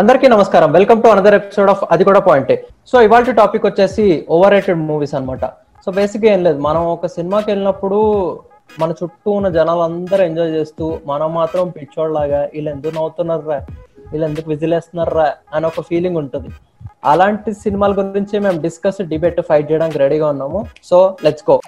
అందరికీ నమస్కారం. Welcome to another episode of అది కూడా పాయింటే. సో ఇవాళ టాపిక్ వచ్చేసి ఓవర్ రేటెడ్ మూవీస్ అనమాట సో బేసిక్ ఏం లేదు. మనం ఒక సినిమాకి వెళ్ళినప్పుడు మన చుట్టూ ఉన్న జనాలు అందరూ ఎంజాయ్ చేస్తూ మనం మాత్రం పిచ్చోళ్ళలాగా వీళ్ళు ఎందుకు నవ్వుతున్నారా వీళ్ళు ఎందుకు విజిలేస్తున్నారా అని ఒక ఫీలింగ్ ఉంటుంది. అలాంటి సినిమాల గురించి మేము డిస్కస్ డిబేట్ ఫైట్ చేయడానికి రెడీగా ఉన్నాము. సో లెట్స్ గో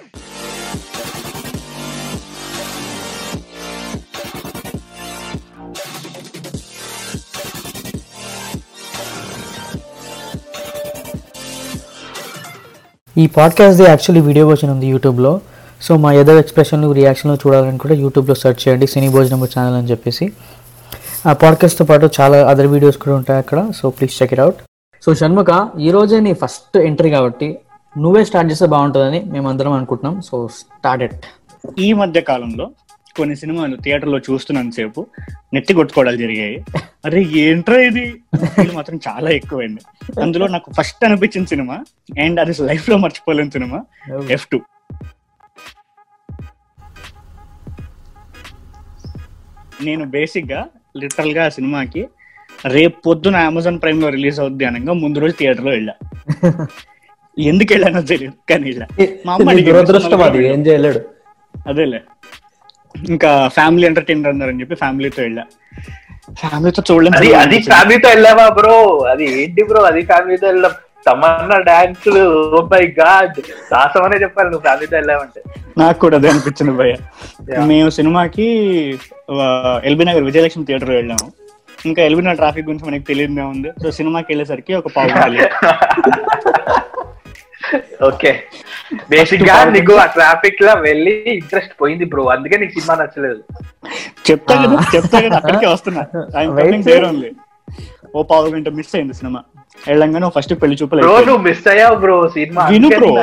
ఈ పాడ్కాస్ట్ది యాక్చువల్లీ వీడియో వర్షన్ ఉంది యూట్యూబ్లో సో మా ఏదో ఎక్స్ప్రెషన్లు రియాక్షన్లు చూడాలని కూడా యూట్యూబ్లో సెర్చ్ చేయండి సినీ భోజనం ఛానల్ అని చెప్పేసి. ఆ పాడ్కాస్ట్తో పాటు చాలా అదర్ వీడియోస్ కూడా ఉంటాయి అక్కడ so please check it out so Shanmukha ఈ రోజే నీ ఫస్ట్ ఎంట్రీ కాబట్టి నువ్వే స్టార్ట్ చేస్తే బాగుంటుందని మేము అందరం అనుకుంటున్నాం సో స్టార్ట్ ఇట్ ఈ మధ్య కాలంలో కొన్ని సినిమాలు థియేటర్లో చూస్తున్నంత సేపు నెత్తి కొట్టుకోవడాలు జరిగాయి. అరే ఏంట్రా ఇది? మాత్రం చాలా ఎక్కువైంది. అందులో నాకు ఫస్ట్ అనిపించిన సినిమా అండ్ అది లైఫ్లో మర్చిపోలేని సినిమా ఎఫ్ టూ నేను బేసిక్గా లిటరల్గా ఆ సినిమాకి రేపు పొద్దున అమెజాన్ ప్రైమ్లో రిలీజ్ అవుద్ది అనగా ముందు రోజు థియేటర్లో వెళ్ళా. ఎందుకు వెళ్ళానో తెలియదు. కానీ వెళ్ళా. మా అమ్మ ఇది అడిగింది, దురదృష్టం అది ఏం చేయలేడు. అదేలే. ఇంకా ఫ్యామిలీ ఎంటర్టైనర్ అన్నారని చెప్పి ఫ్యామిలీతో వెళ్ళా. ఫ్యామిలీతో చూడలేం అది అది ఫ్యామిలీతో వెళ్ళావా బ్రో? అది ఏంటి బ్రో? అది ఫ్యామిలీతో వెళ్ళాం Tamannaah dance oh my God సాహసం అనే చెప్పాలి నువ్వు ఫ్యామిలీతో వెళ్ళావంటే. నాకు కూడా అదే అనిపించింది భయ్య. Yeah. మేము సినిమాకి ఎల్బీ నగర్ విజయలక్ష్మి థియేటర్ వెళ్ళాము. ఇంకా ఎల్బీ నగర్ ట్రాఫిక్ గురించి మనకి తెలియదే ఉంది సో సినిమాకి వెళ్ళేసరికి ఒక పావు. ఓకే. బేసిక్గా నీకు ఆ ట్రాఫిక్లో వెళ్ళి ఇంట్రెస్ట్ పోయింది బ్రో. అందుకే నీకు సినిమా నచ్చలేదు. చెప్తా కదా చెప్తా కదా అక్కడికే వస్తున్నా. ఓ పావు గంట మిస్ అయింది సినిమా. వెళ్ళంగానే ఫస్ట్ పెళ్ళి చూపులు బ్రో. నువ్వు మిస్ అయ్యావు బ్రో సినిమా. విను బ్రో.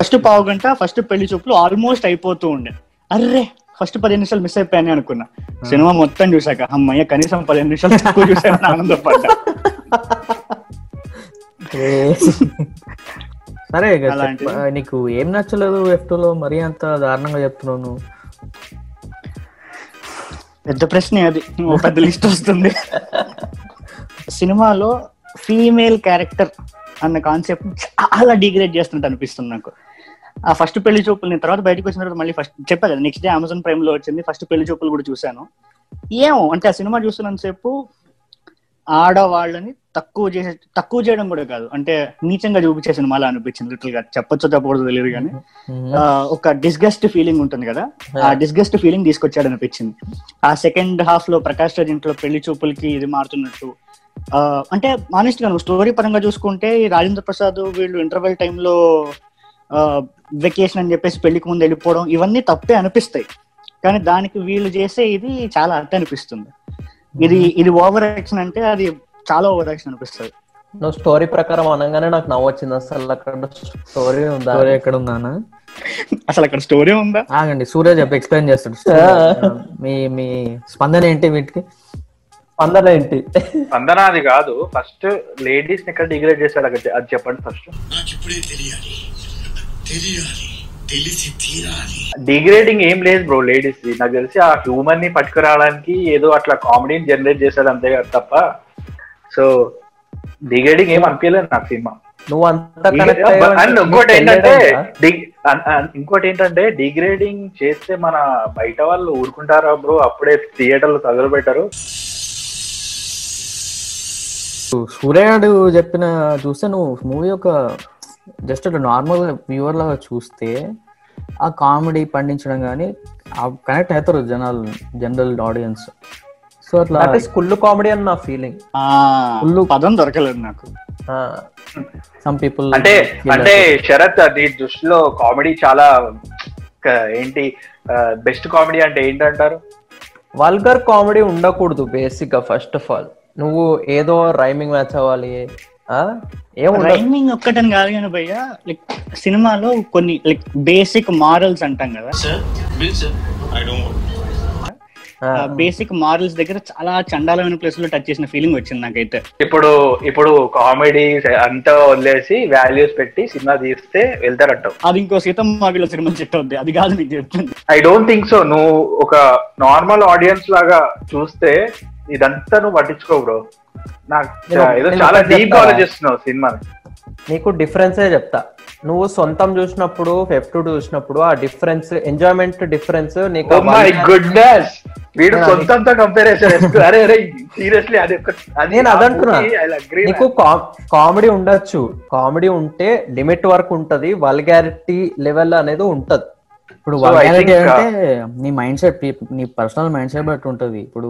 ఫస్ట్ పావు గంట ఫస్ట్ పెళ్ళి చూపులు ఆల్మోస్ట్ అయిపోతూ ఉండే. అర్రే ఫస్ట్ పదిహేను నిమిషాలు మిస్ అయిపోయాను అనుకున్నా. సినిమా మొత్తం చూసాక అమ్మయ్య కనీసం పదిహేను నిమిషాలు తక్కువ చూసాను ఆనందపడ్డా. సరే నీకు ఏం నచ్చలేదు ఎఫ్లో? మరీ అంత దారుణంగా చెప్తున్నావు పెద్ద ప్రశ్నే అది. ఓ పెద్ద లిస్ట్ వస్తుంది. సినిమాలో ఫీమేల్ క్యారెక్టర్ అన్న కాన్సెప్ట్ చాలా డిగ్రేడ్ చేస్తున్నట్టు అనిపిస్తుంది నాకు. ఆ ఫస్ట్ పెళ్ళి చూపులు నేను తర్వాత బయటకు వచ్చిన తర్వాత మళ్ళీ ఫస్ట్ చెప్పా కదా నెక్స్ట్ డే అమెజాన్ ప్రైమ్లో వచ్చింది ఫస్ట్ పెళ్ళి చూపులు కూడా చూశాను. ఏమో అంటే ఆ సినిమా చూస్తున్నంతసేపు ఆడవాళ్ళని తక్కువ చేసే తక్కువ చేయడం కూడా కాదు. అంటే నీచంగా చూపించే సినిమాలా అనిపించింది లిటిల్గా. చెప్పొచ్చో చెప్పకూడదు తెలియదు కానీ ఆ, ఒక డిస్గస్ట్ ఫీలింగ్ ఉంటుంది కదా. ఆ డిస్గస్ట్ ఫీలింగ్ తీసుకొచ్చాడు అనిపించింది ఆ సెకండ్ హాఫ్లో ప్రకాష్ రాజ్ ఇంట్లో పెళ్ళి చూపులకి ఇది మారుతున్నట్టు. ఆ, అంటే ఆనెస్ట్గా నువ్వు స్టోరీ పరంగా చూసుకుంటే రాజేంద్ర ప్రసాద్ వీళ్ళు ఇంటర్వెల్ టైంలో వెకేషన్ అని చెప్పేసి పెళ్ళికి ముందు వెళ్ళిపోవడం ఇవన్నీ తప్పే అనిపిస్తాయి. కానీ దానికి వీళ్ళు చేసే ఇది చాలా అర్థం అనిపిస్తుంది. ఇది ఇది ఓవర్ యాక్షన్ అంటే అది చాలా ఓవర్ యాక్షన్ అనిపిస్తుంది. నువ్వు స్టోరీ ప్రకారం అనగానే నాకు నవ్వు వచ్చింది. అసలు అక్కడ స్టోరీ ఉందా? స్టోరీ ఎక్కడ ఉందానా? అసలు అక్కడ స్టోరీ ఉందా? ఆగండి సూర్య చెప్పి ఎక్స్ప్లెయిన్ చేస్తాడు. మీ మీ స్పందన ఏంటి వీటికి? స్పందన ఏంటి? స్పందన అది కాదు. ఫస్ట్ లేడీస్ ఎక్కడ డిగ్రేడ్ చేశాడు అది- అది చెప్పండి ఫస్ట్. నాకిప్పుడే తెలియాలి. తెలియాలి. తెలిసి తీరాలి. డిగ్రేడింగ్ ఏం లేదు బ్రో లేడీస్ నాకు తెలిసి ఆ హ్యూమన్ని పట్టుకురావడానికి ఏదో అట్లా కామెడీని జనరేట్ చేశాడు అంతే కదా తప్ప. సో డిగ్రేడింగ్ ఏం అనిపించలేదు నాకు సినిమా. నువ్వు అంత అండ్ ఇంకోటి ఏంటంటే ఇంకోటి ఏంటంటే డిగ్రేడింగ్ చేస్తే మన బయట వాళ్ళు ఊరుకుంటారా బ్రో అప్పుడే థియేటర్లు తగులు పెట్టారు సూర్యగాడు చెప్పిన చూస్తే నువ్వు మూవీ ఒక జస్ట్ నార్మల్ వ్యూవర్ లాగా చూస్తే ఆ కామెడీ పండించడం కానీ కనెక్ట్ అవుతారు జనాలు జనరల్ ఆడియన్స్ సో అట్లా దట్ ఇస్ కుళ్ళు కామెడీ అని నా ఫీలింగ్ పదం దొరకలేదు నాకు. సమ్ పీపుల్ అంటే అంటే శరత్ నీ దృష్టిలో కామెడీ చాలా ఏంటి బెస్ట్ కామెడీ అంటే ఏంటంటారు? వల్గర్ కామెడీ ఉండకూడదు బేసిక్గా ఫస్ట్ ఆఫ్ ఆల్ నువ్వు ఏదో రైమింగ్ మ్యాచ్ అవ్వాలి రైమింగ్ ఒక్కటని కాదు కానీ భయ్య లైక్ సినిమాలో కొన్ని లైక్ బేసిక్ మారల్స్ అంటాం కదా. Sir bill sir I don't ఆ. బేసిక్ మారల్స్ దగ్గర చాలా చండాలమైన ప్లేస్లో టచ్ చేసిన ఫీలింగ్ వచ్చింది నాకైతే. ఇప్పుడు ఇప్పుడు కామెడీ అంతా వదిలేసి వాల్యూస్ పెట్టి సినిమా తీస్తే వెళ్తారంటావు. అది ఇంకో సీతమ్మ వీళ్ళ సినిమా చెట్టు అవుద్ది. అది కాదు నీకు చెప్తుంది. ఐ డోంట్ థింక్ సో నువ్వు ఒక నార్మల్ ఆడియన్స్ లాగా చూస్తే ఇదంతా నువ్వు పట్టించుకో బ్రో నాకు చాలా ఒకటి డీప్ చెప్తా. ఆలోచిస్తున్నావు సినిమా నీకు డిఫరెన్సే చెప్తా. నువ్వు సొంతం చూసినప్పుడు ఎఫ్ టూ చూసినప్పుడు ఆ డిఫరెన్స్ ఎంజాయ్మెంట్ డిఫరెన్స్ నీకు one- గుడ్నెస్ వీడు సొంతంతో కంపారిజన్ చేస్తూ అరే అరే సీరియస్లీ అది ఒక అది నేను అదంటున్నా నీకు. కామెడీ ఉండొచ్చు. కామెడీ ఉంటే లిమిట్ వరకు ఉంటది. వల్గారిటీ లెవెల్ అనేది ఉంటది. ఇప్పుడు అంటే నీ మైండ్ సెట్ నీ పర్సనల్ మైండ్ సెట్ బట్టి ఉంటది. ఇప్పుడు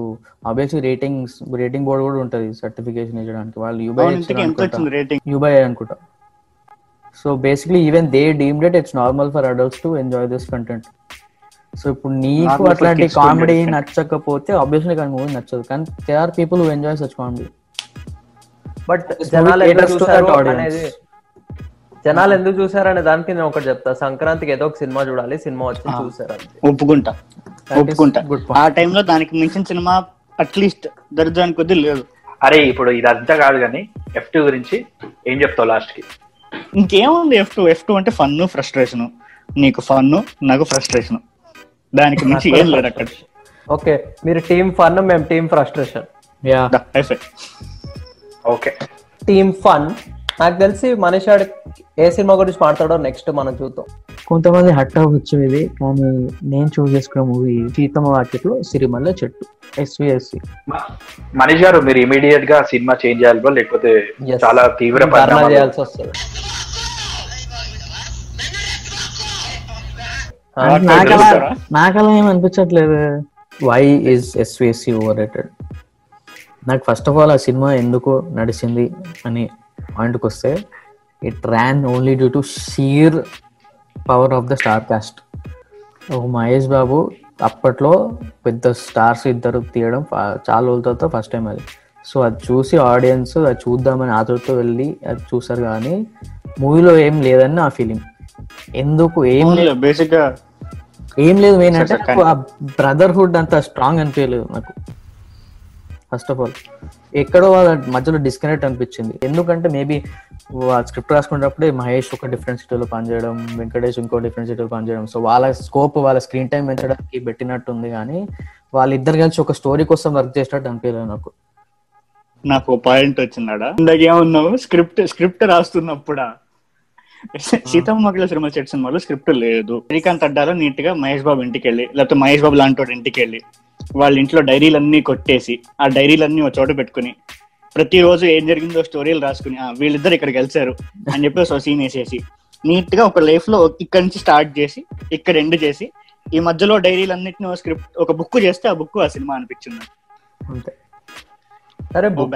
ఆబ్వియస్లీ రేటింగ్స్ రేటింగ్ బోర్డు కూడా ఉంటది సర్టిఫికేషన్ ఇచ్చడానికి వాళ్ళు యూబై అవును, ఇంతకీ ఎంత వచ్చింది రేటింగ్ యూబై అనుకుంటా. So basically even they deemed it it's normal for adults to enjoy this content so ఇప్పుడు నీకు Normal for అట్లాంటి కామెడీ enjoy. నచ్చకపోతే ఆబ్వియస్లీ కానీ మూవీ నచ్చదు. కానీ they are people who enjoy such comedy but జనాలు movie ఎందుకు caters జనాలు ఎందుకు చూసారనే దానికి నేను ఒకటి చెప్తా. సంక్రాంతికి ఏదో ఒక సినిమా చూడాలి సినిమా వచ్చి చూసారు ఒప్పుకుంటా. ఒప్పుకుంటా. ఆ టైంలో దానికి మించిన సినిమా అట్లీస్ట్ దరిద్రానికి కొద్ది లేదు. అరే ఇప్పుడు ఇదంతా కాదు కానీ ఎఫ్ టూ గురించి ఏం చెప్తావు లాస్ట్కి ఇంకేముంది ఎఫ్ టూ ఎఫ్ టూ అంటే ఫన్ ఫ్రస్ట్రేషన్. నీకు ఫన్ నాకు ఫ్రస్ట్రేషన్. దానికి మించి ఏం లేదు అక్కడ. ఓకే మీరు టీమ్ ఫన్ మేము team frustration. Yeah. Okay. Team fun నాకు తెలిసి మనిషి ఆడ ఏ సినిమా గురించి మాట్లాడో నెక్స్ట్ మనం చూద్దాం. కొంతమంది హట్ అవ్వచ్చు ఇది కానీ నేను చూస్ చేసుకున్న మూవీ సీతమ్మ వాకిట్లో సిరిమల్ల చెట్టు ఎస్విఎస్సి మనీష్ గారు మీరు ఇమీడియట్గా సినిమా చేంజ్ చేయాలి లేకపోతే. చాలా తీవ్ర చేయాల్సి వస్తుంది. ఆ, నాకు నాకు అలా తెలుస్తారా? నాకు అలా ఏం అనిపించట్లేదు. Why is S V S C overrated నాకు ఫస్ట్ ఆఫ్ ఆల్ ఆ సినిమా ఎందుకు నడిచింది అని పాయింట్కి వస్తే it ran only due to sheer power of the star cast oh Mahesh Babu అప్పట్లో పెద్ద స్టార్స్ ఇద్దరు తీయడం చాలా రోజుల తర్వాత ఫస్ట్ టైం అది. సో అది చూసి ఆడియన్స్ అది చూద్దామని ఆతృతో వెళ్ళి అది చూసారు కానీ మూవీలో ఏం లేదని నా ఫీలింగ్ ఎందుకు ఏం లేదు? బేసిక్గా ఏం లేదు మెయిన్ అంటే సరే, నాకు ఆ బ్రదర్హుడ్ అంత స్ట్రాంగ్ అనిపించలేదు నాకు. First of all. ఎక్కడో వాళ్ళ మధ్యలో డిస్కనెక్ట్ అనిపించింది. ఎందుకంటే మేబీ స్క్రిప్ట్ రాసుకునేటప్పుడే మహేష్ ఒక డిఫరెంట్ సిటీలో పనిచేయడం వెంకటేష్ ఇంకో డిఫరెంట్ సిటీలో పనిచేయడం. సో వాళ్ళ స్కోప్ వాళ్ళ స్క్రీన్ టైం పెంచడానికి పెట్టినట్టుంది కానీ వాళ్ళిద్దరు కలిసి ఒక స్టోరీ కోసం వర్క్ చేసినట్టు అనిపించలేదు నాకు. నాకు పాయింట్ వచ్చిందాడా? ఇందాక ఏమన్నావు? స్క్రిప్ట్ స్క్రిప్ట్ రాస్తున్నప్పుడా? సీతమ్మ మగల సినిమా చెట్టు సినిమాలో స్క్రిప్ట్ లేదు. శ్రీకాంత్ అడ్డాలో నీట్గా మహేష్ బాబు ఇంటికి వెళ్ళి లేకపోతే మహేష్ బాబు లాంటి ఇంటికి వెళ్ళి వాళ్ళ ఇంట్లో డైరీలన్నీ కొట్టేసి ఆ డైరీలన్నీ ఒక చోట పెట్టుకుని ప్రతిరోజు ఏం జరిగిందో స్టోరీలు రాసుకుని "ఆ, వీళ్ళిద్దరు ఇక్కడికి వెళ్తారు అని చెప్పి ఒక సీన్ వేసేసి నీట్గా ఒక లైఫ్లో ఇక్కడ నుంచి స్టార్ట్ చేసి ఇక్కడ ఎండ్ చేసి ఈ మధ్యలో డైరీలన్నింటినీ స్క్రిప్ట్ ఒక బుక్ చేస్తే ఆ బుక్ ఆ సినిమా అనిపించింది. సరే బుక్?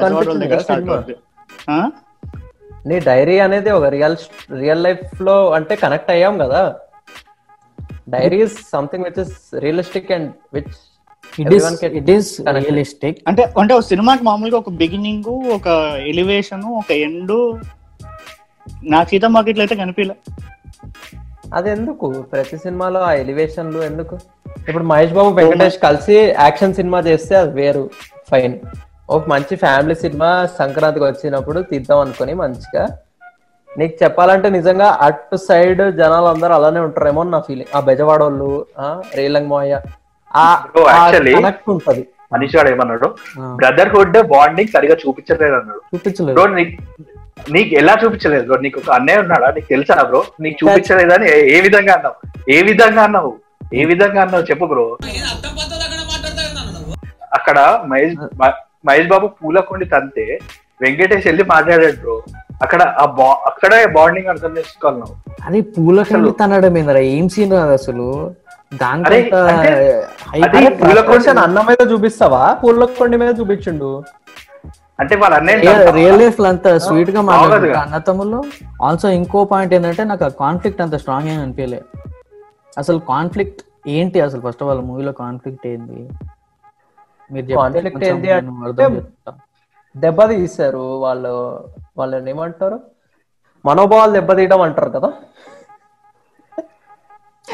నీ డైరీ అనేది ఒక రియల్ రియల్ లైఫ్లో అంటే కనెక్ట్ అయ్యాం కదా. Diary is something which is realistic and which it is realistic అంటే అంటే ఒక సినిమాకి మామూలుగా ఒక బిగినింగ్ ఒక ఎలివేషన్ ఒక ఎండ్ నాకు సీతా మార్కెట్లో అయితే కనిపించలే. అది ఎందుకు ప్రతి సినిమాలో ఆ ఎలివేషన్లు ఎందుకు? ఇప్పుడు మహేష్ బాబు వెంకటేష్ కలిసి యాక్షన్ సినిమా చేస్తే అది వేరు ఫైన్ ఒక మంచి ఫ్యామిలీ సినిమా సంక్రాంతికి వచ్చినప్పుడు తీద్దాం అనుకొని మంచిగా. నీకు చెప్పాలంటే నిజంగా అటు సైడ్ జనాలు అందరూ అలానే ఉంటారేమో నా ఫీలింగ్ ఆ బెజవాడ వాళ్ళు ఆ రేలంగ్ మోయ కనెక్ట్ ఉంటది. మనీష్ గారు ఏమన్నాడు? బ్రదర్హుడ్ బాండింగ్ సరిగా చూపించలేదు అన్నాడు. చూపించలేదు. నీకు ఎలా చూపించలేదు? బ్రో నీకు ఒక అన్నయ్య ఉన్నాడా? నీకు తెలుసా బ్రో నీకు చూపించలేదని ఏ- ఏ విధంగా అన్నావు? ఏ విధంగా అన్నావు? ఏ విధంగా అన్నావు? చెప్పు బ్రో అక్కడ మహేష్ మహేష్ బాబు పూలకొండి తంతే వెంకటేష్ వెళ్ళి మాట్లాడాడు బ్రో అక్కడ ఆ బా అక్కడే బాండింగ్ అర్థం చేసుకోవాలి అది పూలకండి తనడం ఏందరా? ఏం సీన్ అసలు? దానికంత అరే, అంటే hype అది అరే లేదు. పూల frustration అన్న మీద చూపిస్తావా? పూల కొండి మీద చూపించిండు. అంటే వాళ్ళ రియల్- లైఫ్లో అంత స్వీట్గా మాట్లాడుతుంది బాగోదుగా. అన్నతమ్ముల్లో ఆల్సో ఇంకో పాయింట్ ఏంటంటే నాకు ఆ కాన్ఫ్లిక్ట్ అంత స్ట్రాంగ్ ఏం అనిపించలే. అసలు కాన్ఫ్లిక్ట్ ఏంటి? అసలు ఫస్ట్ ఆఫ్ ఆల్ మూవీలో కాన్ఫ్లిక్ట్ ఏంటి మీరు కొంచెం ఏంటి అంటే-. దెబ్బ తీశారు వాళ్ళు. వాళ్ళని ఏమంటారు? మనోభావాలు దెబ్బతీయడం అంటారు కదా?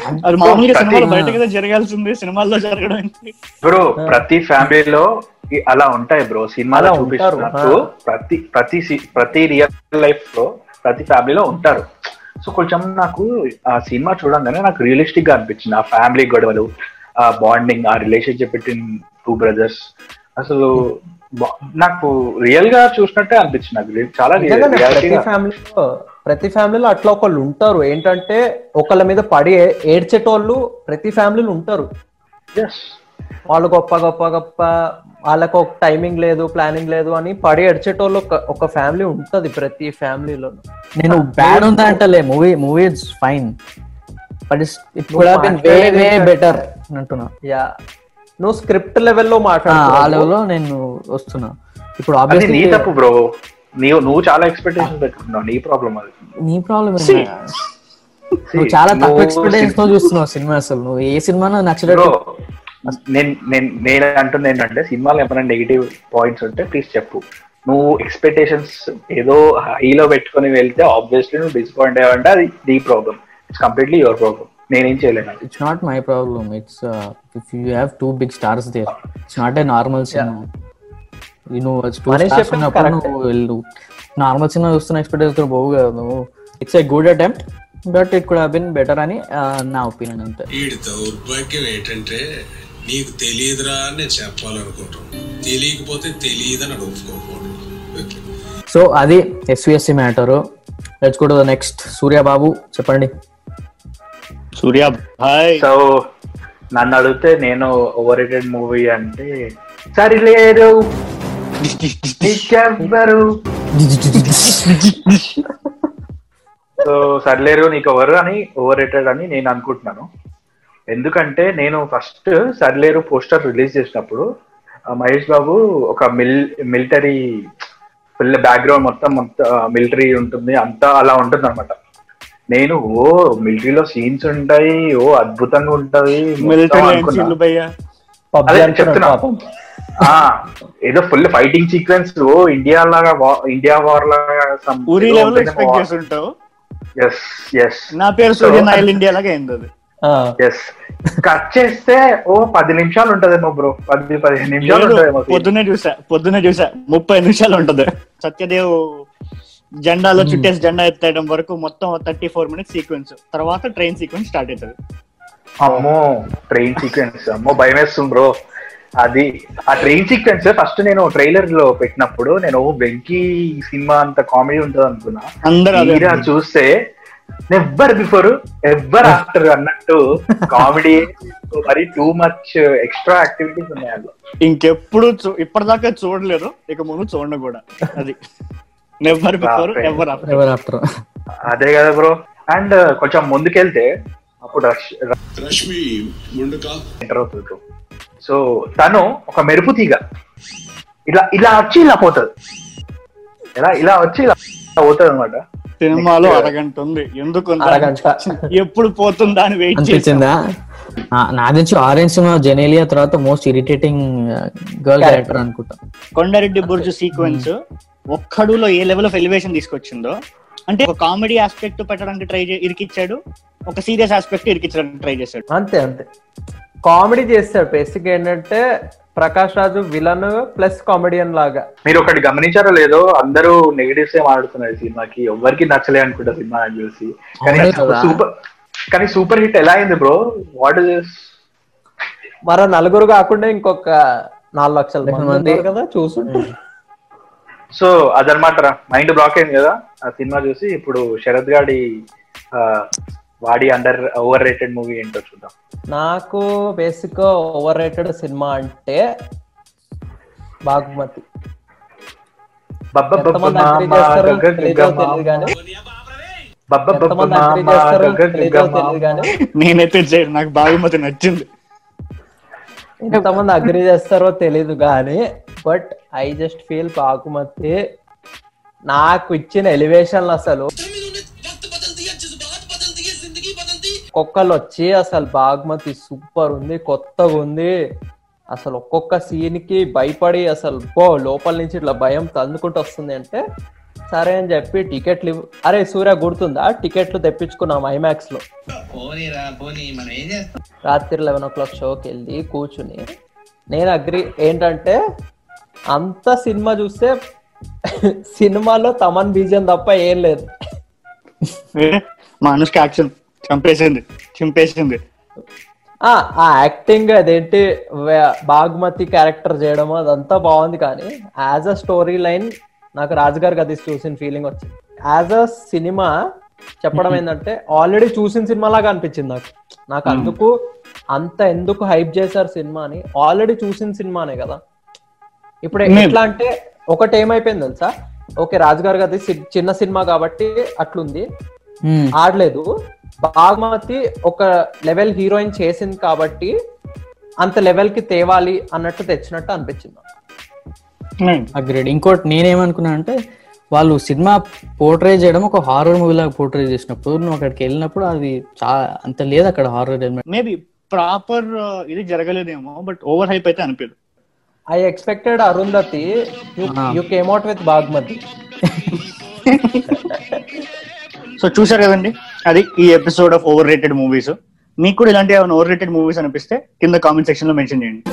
అది మామూలుగా ప్రతి- సినిమాలో బయట కదా జరగాల్సింది సినిమాల్లో జరగడం? బ్రో ప్రతి ఫ్యామిలీలో అలా ఉంటాయి బ్రో సినిమాలో చూపిస్తున్నట్టు ప్రతి ప్రతి ప్రతి రియల్ లైఫ్లో ప్రతి ఫ్యామిలీలో ఉంటారు. సో కొంచెం నాకు ఆ సినిమా చూడంగానే నాకు రియలిస్టిక్గా అనిపించింది. ఆ ఫ్యామిలీ గొడవలు ఆ బాండింగ్ ఆ రిలేషన్షిప్ బిట్వీన్ టూ బ్రదర్స్ అసలు నాకు రియల్గా చూసినట్టే అనిపించింది నాకు. చాలా నిజంగానే ప్రతి ఫ్యామిలీలో అట్లా ఒకళ్ళు ఉంటారు. ఏంటంటే ఒకళ్ళ మీద పడి ఏడ్చేటోళ్ళు ప్రతి ఫ్యామిలీలో ఉంటారు. వాళ్ళు గొప్ప గొప్ప గొప్ప వాళ్ళకు ఒక టైమింగ్ లేదు ప్లానింగ్ లేదు అని పడి ఏడ్చేటోళ్ళు ఒక- ఒక ఫ్యామిలీ ఉంటది ప్రతి ఫ్యామిలీలో. నేను బ్యాడ్ ఉందా అంటలే. Movie movie it's fine but it's it could have been way మాట్లాడేది వే ఏంటంటే- బెటర్ అంటున్నా. యా నువ్వు స్క్రిప్ట్ లెవెల్లో ఆ మాట్లాడు లెవెల్లో నేను వస్తున్నా. ఇప్పుడు ఆబ్వియస్లీ తప్పు బ్రో నీవు నువ్వు చాలా ఎక్స్పెక్టేషన్ పెట్టుకున్నావు నీ ప్రాబ్లం అది. నీ ప్రాబ్లం నువ్వు చాలా తక్కువ ఎక్స్పెక్టేషన్స్తో చూస్తున్నావు సినిమా అసలు. నువ్వు ఏ సినిమా నచ్చలేదు. నేను నేను నేను అంటుంది ఏంటంటే సినిమాలో ఏమైనా నెగిటివ్ పాయింట్స్ ఉంటే ప్లీజ్ చెప్పు. నువ్వు ఎక్స్పెక్టేషన్స్ ఏదో హైలో పెట్టుకొని వెళ్తే ఆబ్వియస్లీ నువ్వు డిసప్పాయింట్ అయ్యావంటే అది నీ problem it's completely your problem నేనేం చేయలేను it's not my problem it's if you have two big stars there it's not a normal cinema నువ్వు వెళ్ళు. నార్మల్ సినిమా చూస్తున్న ఎక్స్పెక్టేషన్ పోవు కదా నువ్వు. It's a good attempt but it could have better అని ఆ, నా ఒపీనియన్ అంతే. వీడి దౌర్భాగ్యం ఏంటంటే నీకు తెలియదురా అని నేను తెలియకపోతే తెలియదని ఒప్పుకోకూడదు. సో అది S V S C matter let's go to the next Surya Babu చెప్పండి. సూర్య భాయ్ సో నన్ను అడిగితే నేను ఓవర్ రేటెడ్ మూవీ అంటే సరిలేరు నీకెవ్వరు సో సర్లేరు నీకు ఎవరు అని ఓవర్ రేటెడ్ అని నేను అనుకుంటున్నాను. ఎందుకంటే నేను ఫస్ట్ సర్లేరు పోస్టర్ రిలీజ్ చేసినప్పుడు మహేష్ బాబు ఒక మిల్ మిలిటరీ ఫుల్ బ్యాక్గ్రౌండ్ మొత్తం మొత్తం మిలిటరీ ఉంటుంది అంతా అలా ఉంటుంది అనమాట నేను ఓ మిలిటరీలో సీన్స్ ఉంటాయి ఓ అద్భుతంగా అనుకున్నాడు చెప్తున్నా. ఏదో full fighting sequence oh India లాగా ఇండియా వార్ లాగా ఊరి లెవెల్ ఎక్స్పెక్ట్. నా పేరు ఇండియా లాగా అయింది అది. ఆ, ఎస్ కట్ చేస్తే ఓ పది నిమిషాలు ఉంటదేమో బ్రో పది పదిహేను నిమిషాలు ఉంటదేమో పొద్దున్నే చూసా పొద్దున్నే చూసా. ముప్పై నిమిషాలు ఉంటది. సత్యదేవ్ జెండాలో చుట్టేసి జెండా ఎత్తేయడం వరకు మొత్తం థర్టీ ఫోర్ మినిట్స్ సీక్వెన్స్ తర్వాత ట్రైన్ సీక్వెన్స్ స్టార్ట్ అవుతుంది అమ్మో ట్రైన్ సీక్వెన్స్ అమ్మో భయం వేస్తుంది బ్రో అది ఆ ట్రైన్ సీక్వెన్స్ ఫస్ట్ నేను ట్రైలర్లో పెట్టినప్పుడు నేను వెంకీ సినిమా అంత కామెడీ ఉంటుంది అనుకున్నా. చూస్తే ఎవ్వర్ బిఫోర్ ఎవ్వర్ ఆఫ్టర్ అన్నట్టు కామెడీ మరి టూ మచ్ ఎక్స్ట్రా యాక్టివిటీస్ ఉన్నాయి అందులో. ఇంకెప్పుడు ఇప్పటిదాకా చూడలేదు ఇక ముందు చూడను కూడా అది. Never before. Ever ever after అదే కదా బ్రో అండ్ కొంచెం ముందుకెళ్తే అప్పుడు రష్ రష్మి ఎంటర్ అవుతుంది బ్రో సో తను ఒక మెరుపు తీగ. ఇలా ఇలా వచ్చి ఇలా పోతుంది. ఇలా ఇలా వచ్చి ఇలా పోతుంది అనమాట సినిమాలో అరగంట ఉంది. ఎందుకు. ఎప్పుడు పోతుందా అని వెయిట్ చేసి. అనిపించిందా నా- తెలిసి ఆరెంజ్ సినిమా జెనేలియా తర్వాత మోస్ట్ ఇరిటేటింగ్ గర్ల్ క్యారెక్టర్ అనుకుంటా. కొండారెడ్డి బుర్జు సీక్వెన్స్ ఒక్కడులో ఏ లెవెల్ ఆఫ్ ఎలివేషన్ తీసుకొచ్చిందో. అంటే ఒక కామెడీ ఆస్పెక్ట్ పెట్టడానికి ట్రై ఇరికిచ్చాడు. ఒక సీరియస్ ఆస్పెక్ట్ ఇరికించడానికి ట్రై చేశాడు. అంతే అంతే. కామెడీ చేస్తాడు. బేసిక్ ఏంటంటే Prakash Raj villain plus comedian లాగా. మీరు ఒకటి గమనించారో లేదో అందరూ నెగిటివ్స్ ఏ మాడుతున్నారు ఈ సినిమాకి. ఎవరికి నచ్చలే అనుకుంటా సినిమా నాకు తెలిసి కానీ. సూపర్ కానీ సూపర్ హిట్ ఎలా అయింది బ్రో? వాట్ ఇస్ మరో నలుగురు కాకుండా ఇంకొక నాలుగు లక్షల మంది కదా చూసుంటే. సో అదనమాట మైండ్ బ్లాక్ అయింది కదా. ఆ సినిమా చూసి ఇప్పుడు శరత్ గాడి ఆ, వాడి అండర్ ఓవర్ రేటెడ్ మూవీ ఏంటో చూద్దాం. నాకు బేసిక్గా ఓవర్ రేటెడ్ సినిమా అంటే బాగుమతి. నేనైతే చేయను నాకు బాగుమతి నచ్చింది. ఎంతమంది అగ్రి చేస్తారో తెలీదు కానీ but I just feel Bhagamathi నాకు ఇచ్చిన ఎలివేషన్లు అసలు ఒక్కొక్కరు వచ్చి అసలు బాగుమతి సూపర్ ఉంది కొత్తగా ఉంది అసలు ఒక్కొక్క సీన్కి భయపడి అసలు పో లోపల నుంచి ఇట్లా భయం తన్నుకుంటూ వస్తుంది అంటే సరే అని చెప్పి టికెట్లు ఇవ్వు- అరే సూర్య గుర్తుందా? టికెట్లు తెప్పించుకున్నాం ఐమాక్స్లో పోనీరా పోనీ మనం ఏం చేస్తాం? రాత్రి లెవెన్ ఓ క్లాక్ షోకి వెళ్ళి కూర్చుని నేను అగ్రి ఏంటంటే అంత సినిమా చూస్తే సినిమాలో తమన్ బీజం తప్ప ఏం లేదు. ఏ, మా అనుష్క యాక్షన్ చంపేసింది చింపేసింది. ఆ యాక్టింగ్ అదేంటి బాగ్మతి క్యారెక్టర్ చేయడం అదంతా బాగుంది కానీ యాజ్ అ స్టోరీ లైన్ నాకు రాజుగారి గది చూసిన ఫీలింగ్ వచ్చింది. యాజ్ అ సినిమా చెప్పడం ఏంటంటే ఆల్రెడీ చూసిన సినిమా లాగా అనిపించింది నాకు. నాకు అందుకు అంత ఎందుకు హైప్ చేశారు సినిమాని? ఆల్రెడీ చూసిన సినిమానే కదా. ఇప్పుడు. ఎట్లా అంటే ఒకటి ఏమైపోయింది తెలుసా? ఓకే రాజుగారి గది చిన్న సినిమా కాబట్టి అట్లుంది. ఆడలేదు. బాగ్మతి ఒక లెవెల్ హీరోయిన్ చేసింది కాబట్టి అంత లెవెల్కి తేవాలి అన్నట్టు తెచ్చినట్టు అనిపించింది. అగ్రేడ్ ఇంకోటి నేనేమనుకున్నా అంటే వాళ్ళు సినిమా పోర్ట్రే చేయడం ఒక హారర్ మూవీ లాగా పోర్ట్రే చేసినప్పుడు నువ్వు అక్కడికి వెళ్ళినప్పుడు అది చాలా అంత లేదు అక్కడ హారర్ ఎలిమెంట్ మేబీ ప్రాపర్ ఇది జరగలేదేమో బట్ ఓవర్ హైప్ అయితే అనిపించదు. I expected Arundhati you came out with Bhagamathi so చూసారు కదండి అది ఈ episode of overrated movies మీకు కూడా ఇలాంటి ఏమైనా ఓవర్ రేటెడ్ మూవీస్ అనిపిస్తే కింద కామెంట్ సెక్షన్లో మెన్షన్ చేయండి